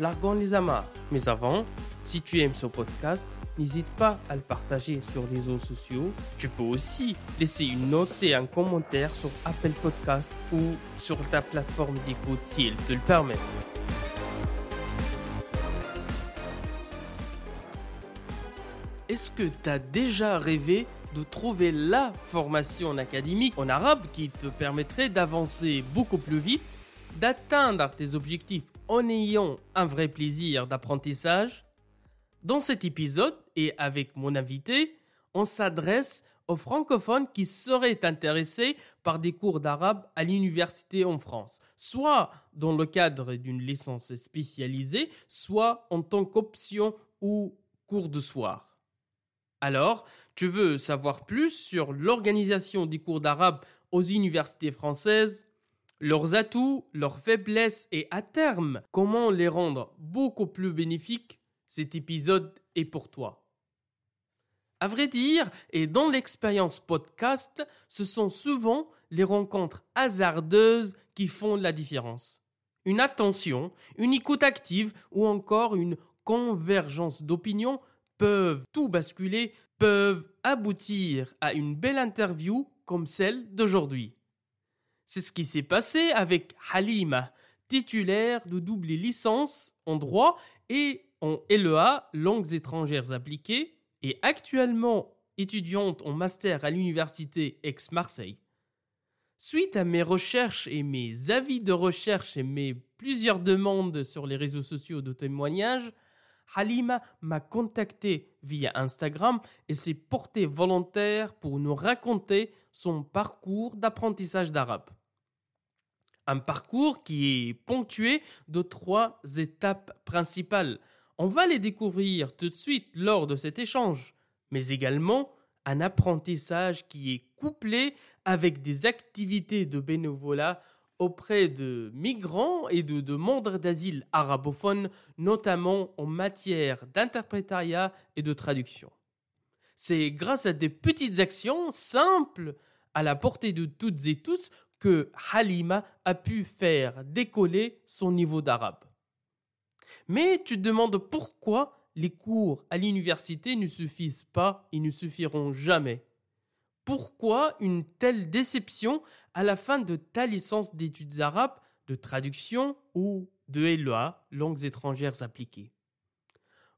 largons les amarres. Mais avant, si tu aimes ce podcast, n'hésite pas à le partager sur les réseaux sociaux. Tu peux aussi laisser une note et un commentaire sur Apple Podcast ou sur ta plateforme d'écoute si elle te le permet. Est-ce que tu as déjà rêvé de trouver la formation académique en arabe qui te permettrait d'avancer beaucoup plus vite, d'atteindre tes objectifs en ayant un vrai plaisir d'apprentissage Dans cet épisode, et avec mon invité, on s'adresse aux francophones qui seraient intéressés par des cours d'arabe à l'université en France, soit dans le cadre d'une licence spécialisée, soit en tant qu'option ou cours de soir. Alors, tu veux savoir plus sur l'organisation des cours d'arabe aux universités françaises, leurs atouts, leurs faiblesses et à terme, comment les rendre beaucoup plus bénéfiques Cet épisode est pour toi. À vrai dire, et dans l'expérience podcast, ce sont souvent les rencontres hasardeuses qui font la différence. Une attention, une écoute active ou encore une convergence d'opinions peuvent tout basculer, peuvent aboutir à une belle interview comme celle d'aujourd'hui. C'est ce qui s'est passé avec Halima, titulaire de double licence en droit et en LEA, langues étrangères appliquées, et actuellement étudiante en master à l'université Aix-Marseille. Suite à mes recherches et mes avis de recherche et mes plusieurs demandes sur les réseaux sociaux de témoignages, Halima m'a contacté via Instagram et s'est portée volontaire pour nous raconter son parcours d'apprentissage d'arabe. Un parcours qui est ponctué de trois étapes principales. On va les découvrir tout de suite lors de cet échange, mais également un apprentissage qui est couplé avec des activités de bénévolat auprès de migrants et de demandeurs d'asile arabophones, notamment en matière d'interprétariat et de traduction. C'est grâce à des petites actions simples, à la portée de toutes et tous, que Halima a pu faire décoller son niveau d'arabe. Mais tu te demandes pourquoi les cours à l'université ne suffisent pas et ne suffiront jamais. Pourquoi une telle déception à la fin de ta licence d'études arabes, de traduction ou de LEA, langues étrangères appliquées?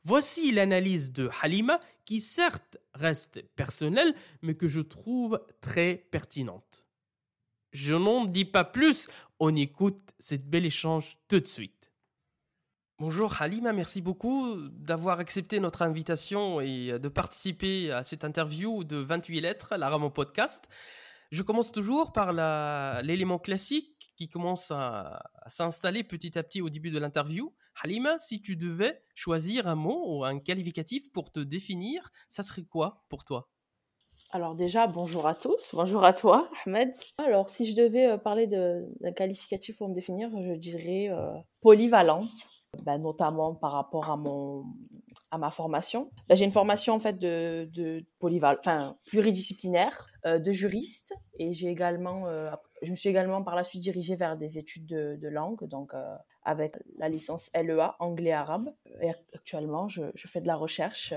Voici l'analyse de Halima qui certes reste personnelle mais que je trouve très pertinente. Je n'en dis pas plus, on écoute cette bel échange tout de suite. Bonjour Halima, merci beaucoup d'avoir accepté notre invitation et de participer à cette interview de 28 lettres, la Ramon Podcast. Je commence toujours par l'élément classique qui commence à, s'installer petit à petit au début de l'interview. Halima, si tu devais choisir un mot ou un qualificatif pour te définir, ça serait quoi pour toi? Alors déjà, bonjour à tous, bonjour à toi, Ahmed. Alors si je devais euh, parler d'un qualificatif pour me définir, je dirais euh, polyvalente bah, notamment par rapport à mon à ma formation. Bah, j'ai une formation en fait de, de polyval, enfin pluridisciplinaire, euh, de juriste, et j'ai également, je me suis également par la suite dirigée vers des études de, de langue, donc avec la licence LEA anglais-arabe. Actuellement, je, fais de la recherche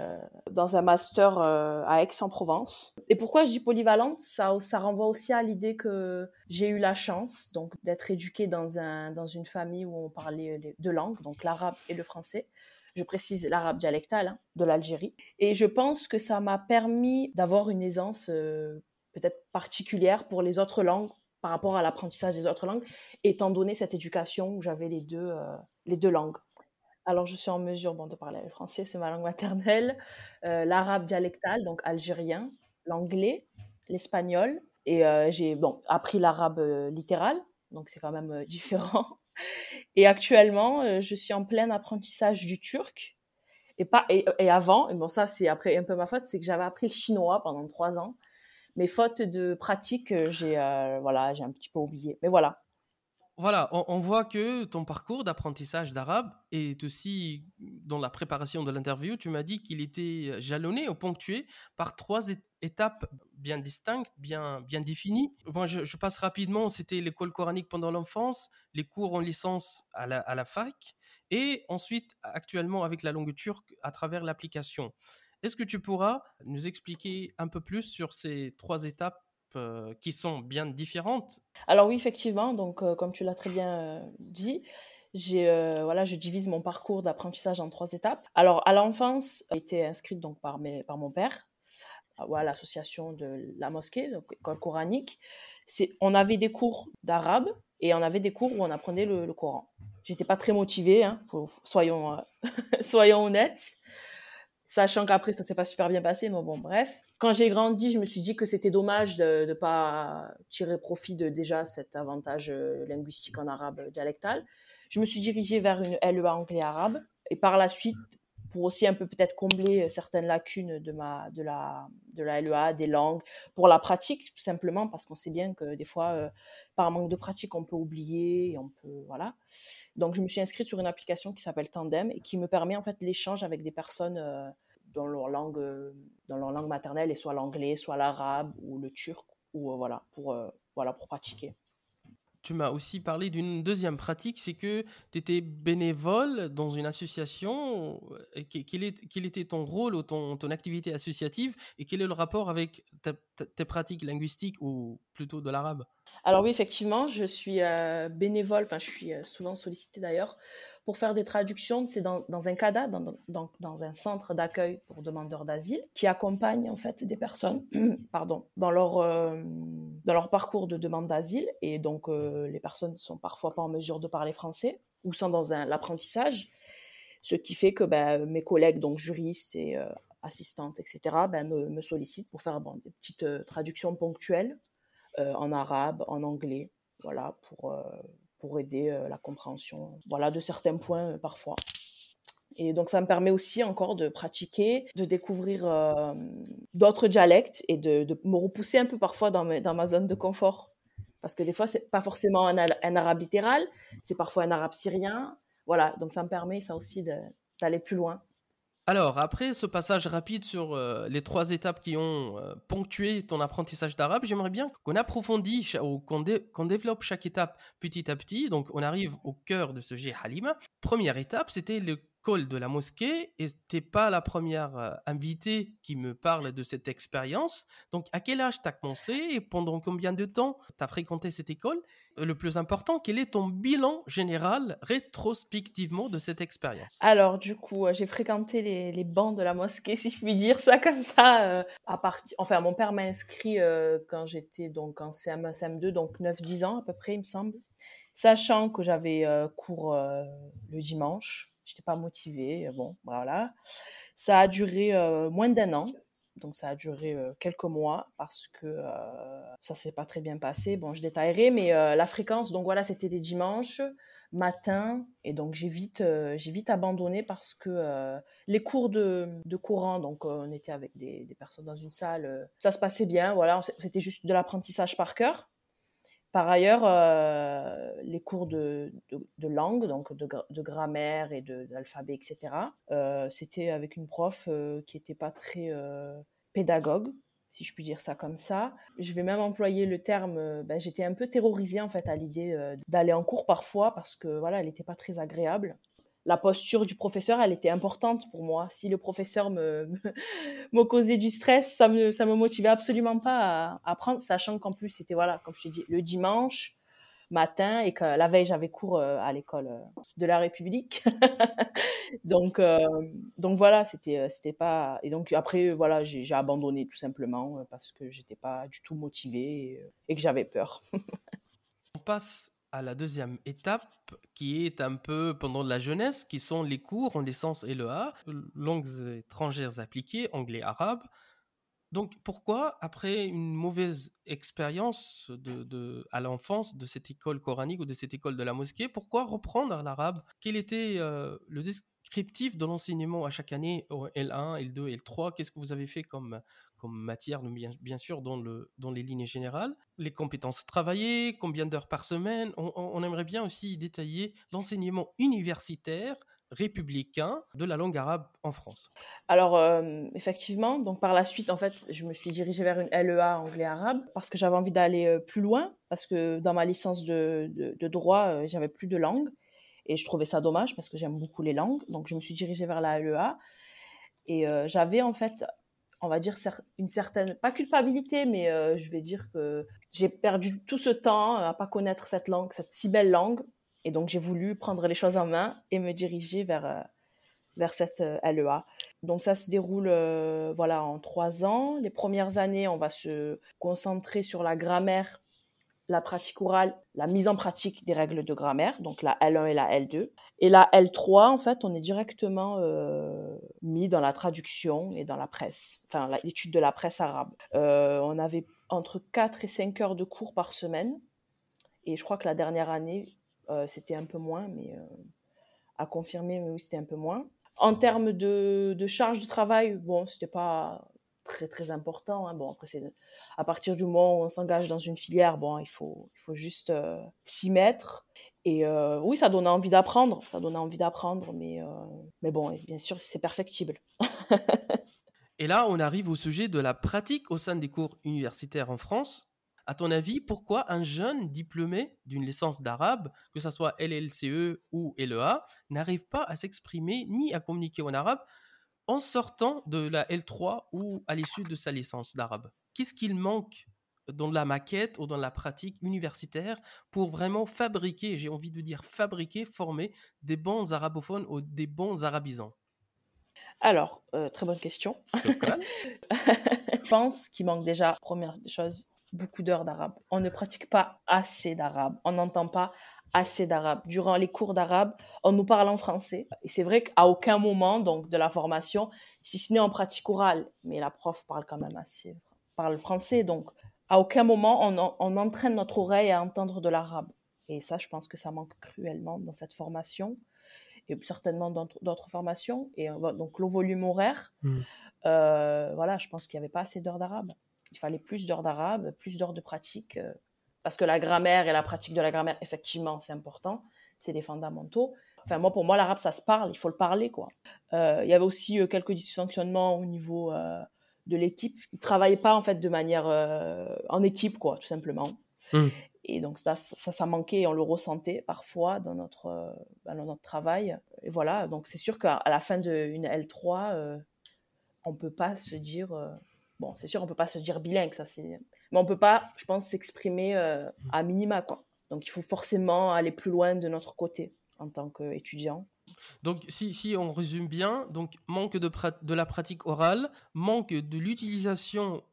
dans un master à Aix-en-Provence. Et pourquoi je dis polyvalente? Ça, ça renvoie aussi à l'idée que j'ai eu la chance donc d'être éduquée dans un dans une famille où on parlait deux langues, donc l'arabe et le français je précise l'arabe dialectal hein, de l'Algérie. Et je pense que ça m'a permis d'avoir une aisance euh, peut-être particulière pour les autres langues par rapport à l'apprentissage des autres langues, étant donné cette éducation où j'avais les deux, euh, les deux langues. Alors, je suis en mesure de parler le français, c'est ma langue maternelle, euh, l'arabe dialectal, donc algérien, l'anglais, l'espagnol, et j'ai bon, appris l'arabe littéral, donc c'est quand même différent. Et actuellement, je suis en plein apprentissage du turc. Et, pas, et, avant, et bon ça c'est après un peu ma faute, c'est que j'avais appris le chinois pendant trois ans. Mais faute de pratique, j'ai voilà, j'ai un petit peu oublié. Mais voilà, voilà, on, voit que ton parcours d'apprentissage d'arabe est aussi, dans la préparation de l'interview, tu m'as dit qu'il était jalonné ou ponctué par trois étapes bien distinctes, bien, bien définies. Moi, je, passe rapidement, c'était l'école coranique pendant l'enfance, les cours en licence à la, à la fac, et ensuite, actuellement, avec la langue turque, à travers l'application. Est-ce que tu pourras nous expliquer un peu plus sur ces trois étapes euh, qui sont bien différentes? Alors oui, effectivement, donc euh, comme tu l'as très bien euh, dit, j'ai voilà, je divise mon parcours d'apprentissage en trois étapes. Alors à l'enfance, j'ai été inscrite donc par mes par mon père à l'association de la mosquée, donc école coranique. On avait des cours d'arabe et on avait des cours où on apprenait le, le Coran. J'étais pas très motivée, hein, soyons honnêtes sachant qu'après ça s'est pas super bien passé mais bon bref. Quand j'ai grandi je me suis dit que c'était dommage de ne pas tirer profit de déjà cet avantage euh, linguistique en arabe dialectal. Je me suis dirigée vers une LEA anglais arabe. Et par la suite pour aussi un peu peut-être combler certaines lacunes de ma de la de la LEA des langues pour la pratique tout simplement parce qu'on sait bien que des fois euh, par manque de pratique on peut oublier on peut voilà. Donc je me suis inscrite sur une application qui s'appelle Tandem et qui me permet en fait l'échange avec des personnes euh, dans leur langue leur langue maternelle et soit l'anglais soit l'arabe ou le turc ou euh, voilà pour voilà pour pratiquer tu m'as aussi parlé d'une deuxième pratique, c'est que tu étais bénévole dans une association. Euh, quel, était ton rôle ou ton, ton, activité associative et quel est le rapport avec tes pratiques linguistiques ou plutôt de l'arabe? Alors oui, effectivement, je suis euh, bénévole, enfin je suis euh, souvent sollicitée d'ailleurs pour faire des traductions. C'est dans, un CADA, dans, dans, dans un centre d'accueil pour demandeurs d'asile, qui accompagne en fait des personnes pardon, dans, leur, dans leur parcours de demande d'asile. Et donc les personnes ne sont parfois pas en mesure de parler français ou sont dans l'apprentissage. Ce qui fait que ben, mes collègues, donc juristes et assistante, etc., ben, me, sollicitent pour faire des petites euh, traductions ponctuelles euh, en arabe, en anglais, voilà, pour, euh, pour aider la compréhension voilà, de certains points parfois. Et donc ça me permet aussi encore de pratiquer, de découvrir d'autres dialectes et de, me repousser un peu parfois dans ma zone de confort. Parce que des fois, c'est pas forcément un, arabe littéral, c'est parfois un arabe syrien. Voilà, donc ça me permet ça aussi d'aller plus loin. Alors, après ce passage rapide sur euh, les trois étapes qui ont euh, ponctué ton apprentissage d'arabe, j'aimerais bien qu'on approfondisse ou qu'on, développe chaque étape petit à petit. Donc, on arrive au cœur de ce jet Halima. Première étape, c'était le col de la mosquée et t'es pas la première euh, invitée qui me parle de cette expérience. Donc, à quel âge t'as commencé et pendant combien de temps t'as fréquenté cette école? Euh, Le plus important, quel est ton bilan général rétrospectivement de cette expérience? Alors, du coup, euh, j'ai fréquenté les, bancs de la mosquée, si je puis dire ça comme ça. à enfin, mon père m'a inscrit quand j'étais donc en CM1, CM2, donc 9-10 ans à peu près, il me semble. Sachant que j'avais cours le dimanche, j'étais pas motivée. Euh, bon, voilà. Ça a duré euh, moins d'un an. Donc ça a duré euh, quelques mois parce que ça s'est pas très bien passé. Bon, je détaillerai, mais la fréquence, donc voilà, c'était des dimanches matin et donc j'ai vite j'ai vite abandonné parce que les cours de, de courant donc on était avec des, des, personnes dans une salle ça se passait bien voilà c'était juste de l'apprentissage par cœur par ailleurs, euh, les cours de, langue, donc de, de grammaire et d'alphabet, etc., euh, c'était avec une prof euh, qui n'était pas très pédagogue, si je puis dire ça comme ça. Je vais même employer le terme, ben, j'étais un peu terrorisée en fait à l'idée d'aller en cours parfois parce que voilà, elle n'était pas très agréable la posture du professeur, elle était importante pour moi. Si le professeur me, me, causait du stress, ça me, ça me motivait absolument pas à, apprendre, sachant qu'en plus, c'était, voilà, comme je te dis, le dimanche matin et que la veille, j'avais cours euh, à l'école euh, de la République. donc, euh, donc voilà, c'était, pas. Et donc après, voilà, j'ai, abandonné tout simplement parce que j'étais pas du tout motivée et que j'avais peur. On passe à la deuxième étape qui est un peu pendant la jeunesse, qui sont les cours en licence et le A, langues étrangères appliquées, anglais, arabe. Donc pourquoi, après une mauvaise expérience de, à l'enfance de cette école coranique ou de cette école de la mosquée, pourquoi reprendre l'arabe? Quel était euh, le descriptif de l'enseignement à chaque année au L1, L2, L3 Qu'est-ce que vous avez fait comme, comme matière, bien, sûr, dans, le, dans les lignes générales Les compétences travaillées, combien d'heures par semaine on aimerait bien aussi détailler l'enseignement universitaire républicain de la langue arabe en France Alors, euh, effectivement, donc par la suite, en fait, je me suis dirigée vers une LEA anglais-arabe parce que j'avais envie d'aller euh, plus loin, parce que dans ma licence de, de, droit, euh, j'avais plus de langue. Et je trouvais ça dommage parce que j'aime beaucoup les langues. Donc, je me suis dirigée vers la LEA. Et j'avais, en fait, on va dire, une certaine, pas culpabilité, mais je vais dire que j'ai perdu tout ce temps à pas connaître cette langue, cette si belle langue, et donc, j'ai voulu prendre les choses en main et me diriger vers, euh, vers cette euh, LEA. Donc, ça se déroule euh, voilà, en trois ans. Les premières années, on va se concentrer sur la grammaire, la pratique orale, la mise en pratique des règles de grammaire, donc la L1 et la L2. Et la L3, en fait, on est directement mis dans la traduction et dans la presse, enfin l'étude de la presse arabe. on avait entre 4 et 5 heures de cours par semaine. Et je crois que la dernière année, euh, c'était un peu moins, mais euh, à confirmer, mais oui, c'était un peu moins. En termes de, de charge de travail, bon, c'était pas très important. Hein. Bon, après, c'est à partir du moment où on s'engage dans une filière, bon, il faut, il faut juste euh, s'y mettre. Et oui, ça donne envie d'apprendre, ça donne envie d'apprendre, mais, mais bon, bien sûr, c'est perfectible. et là, on arrive au sujet de la pratique au sein des cours universitaires en France. À ton avis, pourquoi un jeune diplômé d'une licence d'arabe, que ce soit LLCE ou LEA, n'arrive pas à s'exprimer ni à communiquer en arabe en sortant de la L3 ou à l'issue de sa licence d'arabe Qu'est-ce qu'il manque dans la maquette ou dans la pratique universitaire pour vraiment fabriquer, j'ai envie de dire fabriquer, former des bons arabophones ou des bons arabisants? Alors, euh, très bonne question. Je pense qu'il manque déjà, première chose, beaucoup d'heures d'arabe. On ne pratique pas assez d'arabe. On n'entend pas assez d'arabe. Durant les cours d'arabe, on nous parle en français. Et c'est vrai qu'à aucun moment donc de la formation, si ce n'est en pratique orale, mais la prof parle quand même assez parle français, donc à aucun moment on, on entraîne notre oreille à entendre de l'arabe. Et ça, je pense que ça manque cruellement dans cette formation et certainement dans d'autres formations. Et donc le volume horaire, mmh. euh, voilà, je pense qu'il n'y avait pas assez d'heures d'arabe il fallait plus d'heures d'arabe, plus d'heures de pratique, euh, parce que la grammaire et la pratique de la grammaire, effectivement, c'est important, c'est des fondamentaux. Enfin, moi, pour moi, l'arabe, ça se parle, il faut le parler, quoi. Euh, il y avait aussi euh, quelques dysfonctionnements au niveau de l'équipe. Ils ne travaillaient pas, en fait, de manière en équipe, quoi, tout simplement. Mmh. Et donc, ça, ça, ça, manquait, on le ressentait parfois dans notre, dans notre travail. Et voilà, donc c'est sûr qu'à la fin d'une L3, on ne peut pas se dire Bon, c'est sûr, on peut pas se dire bilingue, ça c'est. Mais on peut pas, je pense, s'exprimer euh, à minima, quoi. Donc il faut forcément aller plus loin de notre côté en tant qu'étudiant. Donc si, si, on résume bien, donc manque de, de la pratique orale, manque de l'utilisation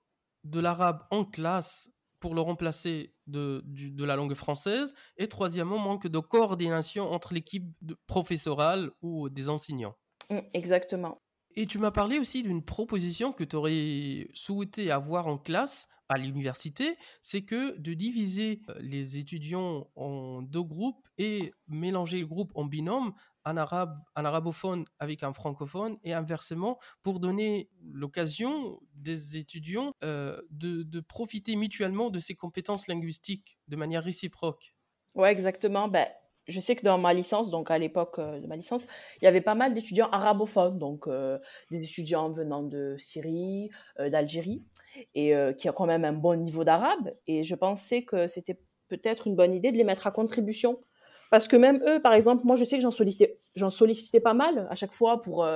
de l'arabe en classe pour le remplacer de, de, la langue française, et troisièmement, manque de coordination entre l'équipe professorale ou des enseignants. Mmh, exactement. Et tu m'as parlé aussi d'une proposition que tu aurais souhaité avoir en classe à l'université, c'est que de diviser euh, les étudiants en deux groupes et mélanger le groupe en binôme, un, arabe, un arabophone avec un francophone et inversement pour donner l'occasion des étudiants euh, de, profiter mutuellement de ces compétences linguistiques de manière réciproque. Ouais, exactement. Ben, je sais que dans ma licence, donc à l'époque euh, de ma licence, il y avait pas mal d'étudiants arabophones, donc euh, des étudiants venant de Syrie, euh, d'Algérie, et qui ont quand même un bon niveau d'arabe. Et je pensais que c'était peut-être une bonne idée de les mettre à contribution. Parce que même eux, par exemple, moi je sais que j'en sollicitais, j'en sollicitais pas mal à chaque fois pour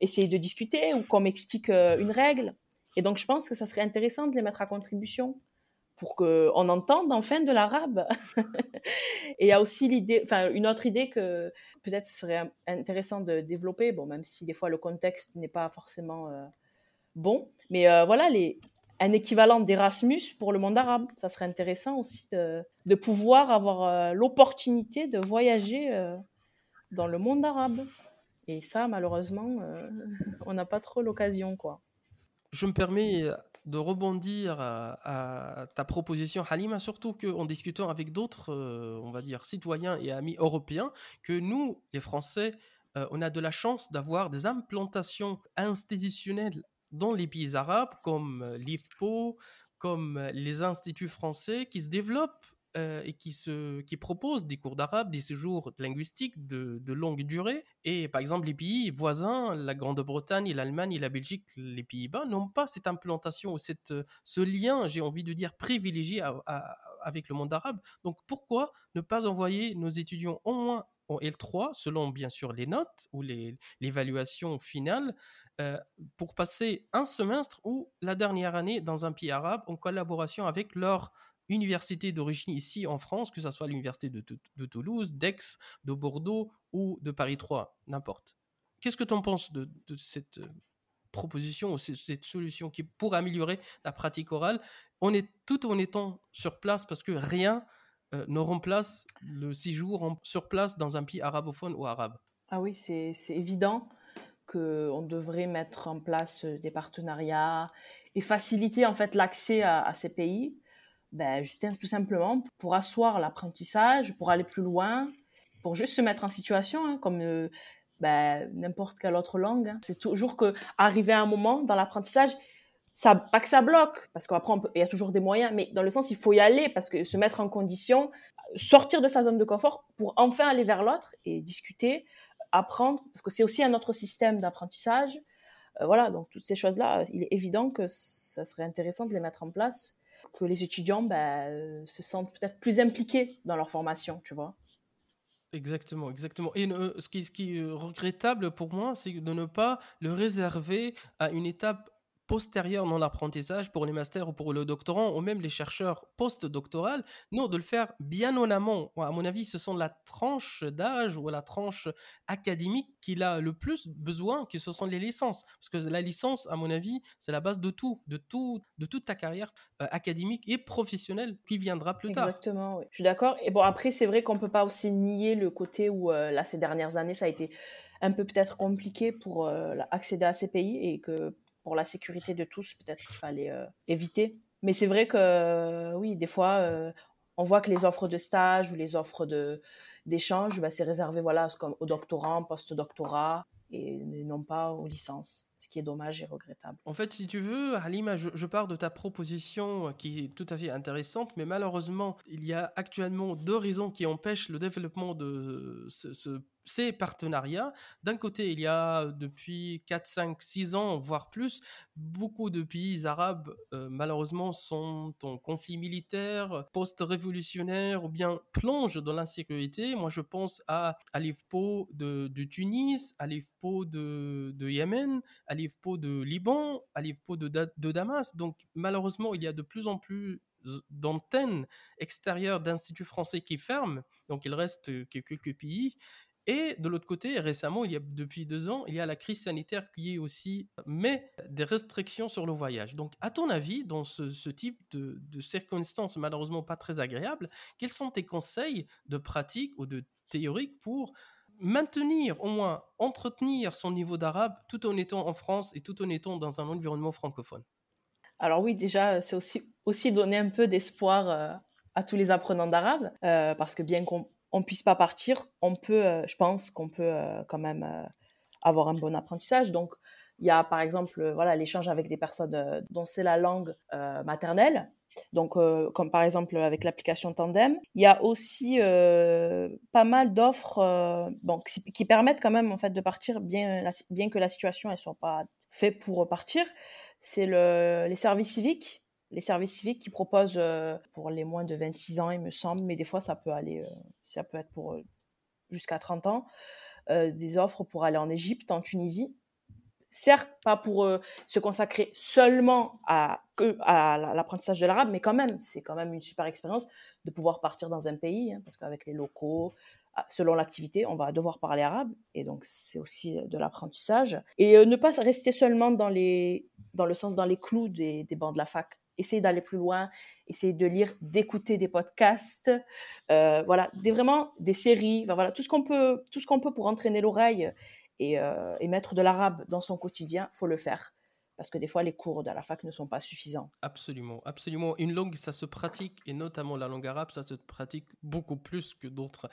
essayer de discuter ou qu'on m'explique une règle. Et donc je pense que ça serait intéressant de les mettre à contribution pour qu'on entende enfin de l'arabe. et il y a aussi l'idée, enfin une autre idée que peut-être serait intéressant de développer, bon même si des fois le contexte n'est pas forcément euh, bon, mais euh, voilà les un équivalent d'Erasmus pour le monde arabe. Ça serait intéressant aussi de, de pouvoir avoir euh, l'opportunité de voyager dans le monde arabe. Et ça, malheureusement, on n'a pas trop l'occasion, quoi. Je me permets de rebondir à, ta proposition, Halima, surtout qu'en discutant avec d'autres, euh, on va dire, citoyens et amis européens, que nous, les Français, euh, on a de la chance d'avoir des implantations institutionnelles dans les pays arabes, comme euh, l'IFPO, comme les instituts français, qui se développent euh, et qui, se, qui propose des cours d'arabe, des séjours linguistiques de, de, longue durée. Et par exemple, les pays voisins, la Grande-Bretagne, l'Allemagne la Belgique, les Pays-Bas, n'ont pas cette implantation ou cette, ce lien, j'ai envie de dire, privilégié avec le monde arabe. Donc pourquoi ne pas envoyer nos étudiants au moins en L3, selon bien sûr les notes ou l'évaluation finale, euh, pour passer un semestre ou la dernière année dans un pays arabe en collaboration avec leur universités d'origine ici en France, que ce soit l'université de, Toulouse, d'Aix, de Bordeaux ou de Paris 3, n'importe. Qu'est-ce que tu en penses de, cette euh, proposition ou cette solution qui pour améliorer la pratique orale? On est, tout en étant sur place parce que rien euh, ne remplace le séjour sur place dans un pays arabophone ou arabe. Ah oui, c'est évident qu'on devrait mettre en place euh, des partenariats et faciliter en fait l'accès à, ces pays ben, tout simplement pour asseoir l'apprentissage, pour aller plus loin, pour juste se mettre en situation, hein, comme euh, ben, n'importe quelle autre langue. Hein. C'est toujours que arriver à un moment dans l'apprentissage, pas que ça bloque, parce qu'après il y a toujours des moyens, mais dans le sens il faut y aller parce que se mettre en condition, sortir de sa zone de confort pour enfin aller vers l'autre et discuter, apprendre, parce que c'est aussi un autre système d'apprentissage. Euh, voilà, donc toutes ces choses-là, il est évident que ça serait intéressant de les mettre en place que les étudiants bah, euh, se sentent peut-être plus impliqués dans leur formation, tu vois. Exactement, exactement. Et euh, ce, qui, ce qui est regrettable pour moi, c'est de ne pas le réserver à une étape postérieure dans l'apprentissage pour les masters ou pour le doctorant ou même les chercheurs post-doctorales, non, de le faire bien en amont. À mon avis, ce sont la tranche d'âge ou la tranche académique qu'il a le plus besoin, que ce sont les licences. Parce que la licence, à mon avis, c'est la base de tout, de tout, de toute ta carrière euh, académique et professionnelle qui viendra plus tard. Exactement. Je suis d'accord. Et bon, après, c'est vrai qu'on peut pas aussi nier le côté où, euh, là, ces dernières années, ça a été un peu peut-être compliqué pour euh, accéder à ces pays et que pour la sécurité de tous, peut-être qu'il fallait euh, éviter. Mais c'est vrai que, euh, oui, des fois, euh, on voit que les offres de stage ou les offres d'échange, bah, c'est réservé voilà, comme aux doctorants, post-doctorat et non pas aux licences, ce qui est dommage et regrettable. En fait, si tu veux, Halima, je, je pars de ta proposition qui est tout à fait intéressante, mais malheureusement, il y a actuellement deux raisons qui empêchent le développement de ce, ce ces partenariats. D'un côté, il y a depuis 4, 5, 6 ans, voire plus, beaucoup de pays arabes, malheureusement, sont en conflit militaire, post-révolutionnaire, ou bien plongent dans l'insécurité. Moi, je pense à, l'IFPO de, Tunis, à l'IFPO de, de, Yémen, à l'IFPO de Liban, à l'IFPO de, de Damas. Donc, malheureusement, il y a de plus en plus d'antennes extérieures d'instituts français qui ferment, donc il reste que quelques pays, et de l'autre côté, récemment, il y a depuis deux ans, il y a la crise sanitaire qui aussi met des restrictions sur le voyage. Donc, à ton avis, dans ce, type de, circonstances malheureusement pas très agréables, quels sont tes conseils de pratique ou de théorique pour maintenir, au moins entretenir son niveau d'arabe tout en étant en France et tout en étant dans un environnement francophone? Alors oui, déjà, c'est aussi, aussi donner un peu d'espoir euh, à tous les apprenants d'arabe, euh, parce que bien qu'on on puisse pas partir, on peut, euh, je pense qu'on peut euh, quand même euh, avoir un bon apprentissage. Donc, il y a par exemple voilà l'échange avec des personnes dont c'est la langue maternelle. Donc, comme par exemple avec l'application Tandem, il y a aussi pas mal d'offres qui, permettent quand même en fait de partir bien, bien que la situation ne soit pas faite pour partir. C'est le, les services civiques les services civiques qui proposent euh, pour les moins de 26 ans, il me semble, mais des fois ça peut aller, euh, ça peut être pour euh, jusqu'à 30 ans, des offres pour aller en Égypte, en Tunisie. Certes, pas pour se consacrer seulement à, l'apprentissage de l'arabe, mais quand même, c'est quand même une super expérience de pouvoir partir dans un pays, hein, parce qu'avec les locaux, ah, selon l'activité, on va devoir parler arabe, et donc c'est aussi de l'apprentissage. Et ne pas rester seulement dans, les, dans le sens, dans les clous des, des bancs de la fac essayer d'aller plus loin, essayer de lire, d'écouter des podcasts, euh, voilà, des, vraiment des séries, voilà, tout ce qu'on peut, tout ce qu'on peut pour entraîner l'oreille et, euh, et, mettre de l'arabe dans son quotidien, faut le faire. parce que des fois les cours de la fac ne sont pas suffisants. Absolument, absolument. Une langue, ça se pratique, et notamment la langue arabe, ça se pratique beaucoup plus que d'autres.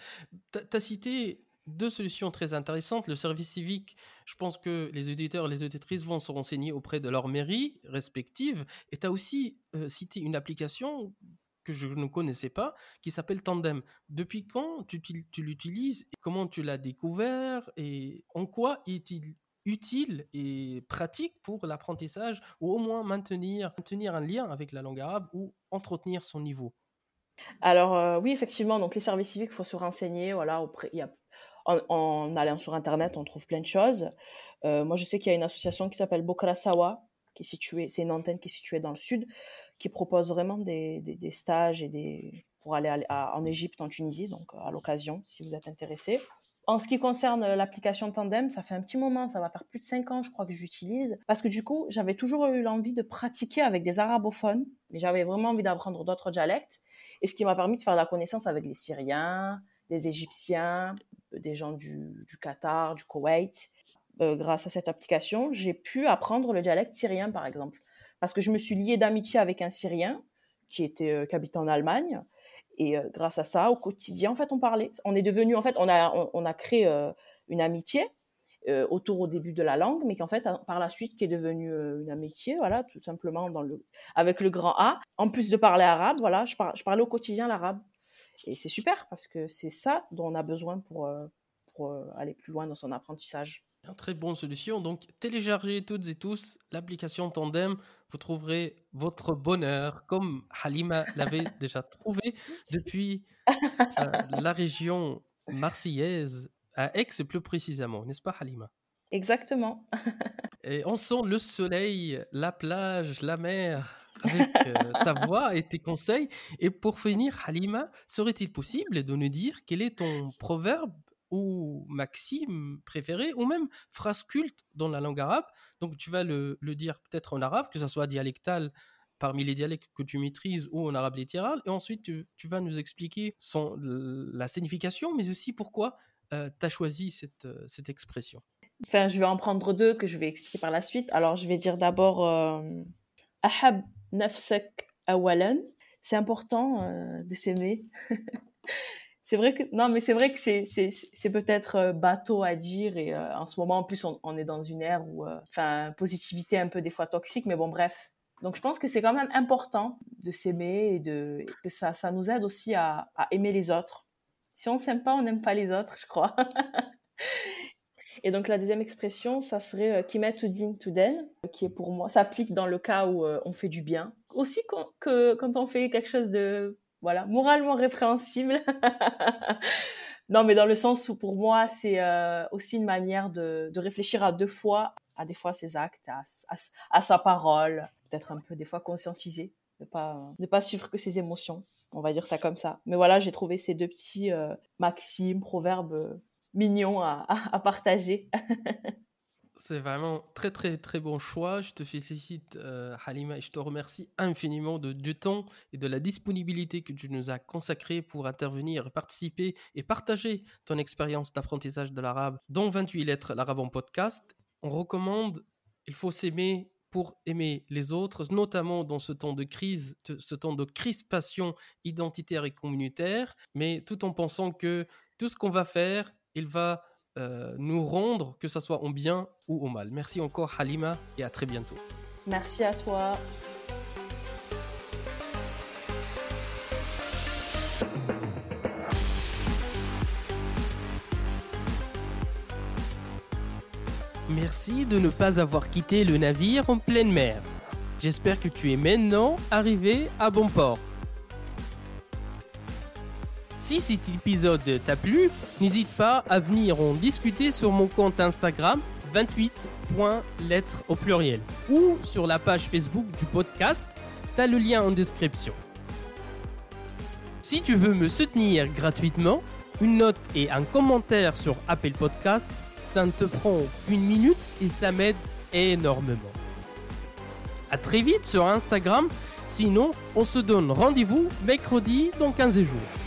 Tu cité deux solutions très intéressantes. Le service civique, je pense que les auditeurs et les auditrices vont se renseigner auprès de leur mairie respective. Et tu as aussi euh, cité une application que je ne connaissais pas, qui s'appelle Tandem. Depuis quand tu, tu l'utilises Comment tu l'as découvert Et en quoi est-il utile et pratique pour l'apprentissage ou au moins maintenir, maintenir un lien avec la langue arabe ou entretenir son niveau? Alors euh, oui, effectivement, donc les services civiques, il faut se renseigner. Voilà, auprès, il y a en, allant sur Internet, on trouve plein de choses. Euh, moi, je sais qu'il y a une association qui s'appelle Bokrasawa, qui est située, c'est une antenne qui est située dans le sud, qui propose vraiment des, des, stages et des, pour aller en Égypte, en Tunisie, donc à l'occasion, si vous êtes intéressé. En ce qui concerne l'application Tandem, ça fait un petit moment, ça va faire plus de 5 ans, je crois, que j'utilise. Parce que du coup, j'avais toujours eu l'envie de pratiquer avec des arabophones, mais j'avais vraiment envie d'apprendre d'autres dialectes. Et ce qui m'a permis de faire la connaissance avec les Syriens, des Égyptiens, des gens du, Qatar, du Koweït. Euh, grâce à cette application, j'ai pu apprendre le dialecte syrien, par exemple. Parce que je me suis liée d'amitié avec un Syrien qui était euh, qui habitait en Allemagne. Et euh, grâce à ça, au quotidien, en fait, on parlait. On est devenu, en fait, on a, on, a créé une amitié autour au début de la langue, mais qui en fait, par la suite, qui est devenue une amitié, voilà, tout simplement dans le, avec le grand A. En plus de parler arabe, voilà, je parlais au quotidien l'arabe. Et c'est super parce que c'est ça dont on a besoin pour, euh, pour euh, aller plus loin dans son apprentissage. Une très bonne solution. Donc, téléchargez toutes et tous l'application Tandem. Vous trouverez votre bonheur, comme Halima l'avait déjà trouvé depuis euh, la région marseillaise, à Aix plus précisément, n'est-ce pas, Halima? Exactement. et on sent le soleil, la plage, la mer avec euh, ta voix et tes conseils. Et pour finir, Halima, serait-il possible de nous dire quel est ton proverbe ou maxime préféré ou même phrase culte dans la langue arabe? Donc tu vas le, dire peut-être en arabe, que ce soit dialectal parmi les dialectes que tu maîtrises ou en arabe littéral. Et ensuite, tu, vas nous expliquer son, la signification, mais aussi pourquoi euh, tu as choisi cette, euh, cette expression. Enfin, je vais en prendre deux que je vais expliquer par la suite. Alors, je vais dire d'abord euh, Ahab nafsak awalan. C'est important euh, de s'aimer. c'est vrai que non, mais c'est vrai que c'est c'est peut-être euh, bateau à dire et en ce moment en plus on, est dans une ère où enfin positivité un peu des fois toxique, mais bon bref. Donc je pense que c'est quand même important de s'aimer et de que ça ça nous aide aussi à, à aimer les autres. Si on s'aime pas, on n'aime pas les autres, je crois. Et donc la deuxième expression, ça serait euh, kimet din tuden, qui est pour moi, s'applique dans le cas où euh, on fait du bien. Aussi quand, que quand on fait quelque chose de voilà moralement répréhensible. non, mais dans le sens où pour moi c'est euh, aussi une manière de, de, réfléchir à deux fois, à des fois ses actes, à, à, sa parole, peut-être un peu des fois conscientiser, ne pas ne pas suivre que ses émotions. On va dire ça comme ça. Mais voilà, j'ai trouvé ces deux petits maximes, proverbes mignon à, partager. C'est vraiment très très très bon choix. Je te félicite euh, Halima et je te remercie infiniment de, du temps et de la disponibilité que tu nous as consacré pour intervenir, participer et partager ton expérience d'apprentissage de l'arabe dans 28 lettres l'arabe en podcast. On recommande, il faut s'aimer pour aimer les autres, notamment dans ce temps de crise, ce temps de crispation identitaire et communautaire, mais tout en pensant que tout ce qu'on va faire il va euh, nous rendre, que ce soit en bien ou au mal. Merci encore Halima et à très bientôt. Merci à toi. Merci de ne pas avoir quitté le navire en pleine mer. J'espère que tu es maintenant arrivé à bon port. Si cet épisode t'a plu, n'hésite pas à venir en discuter sur mon compte Instagram 28.lettres au pluriel ou sur la page Facebook du podcast. T'as le lien en description. Si tu veux me soutenir gratuitement, une note et un commentaire sur Apple Podcast, ça ne te prend une minute et ça m'aide énormément. A très vite sur Instagram, sinon on se donne rendez-vous mercredi dans 15 jours.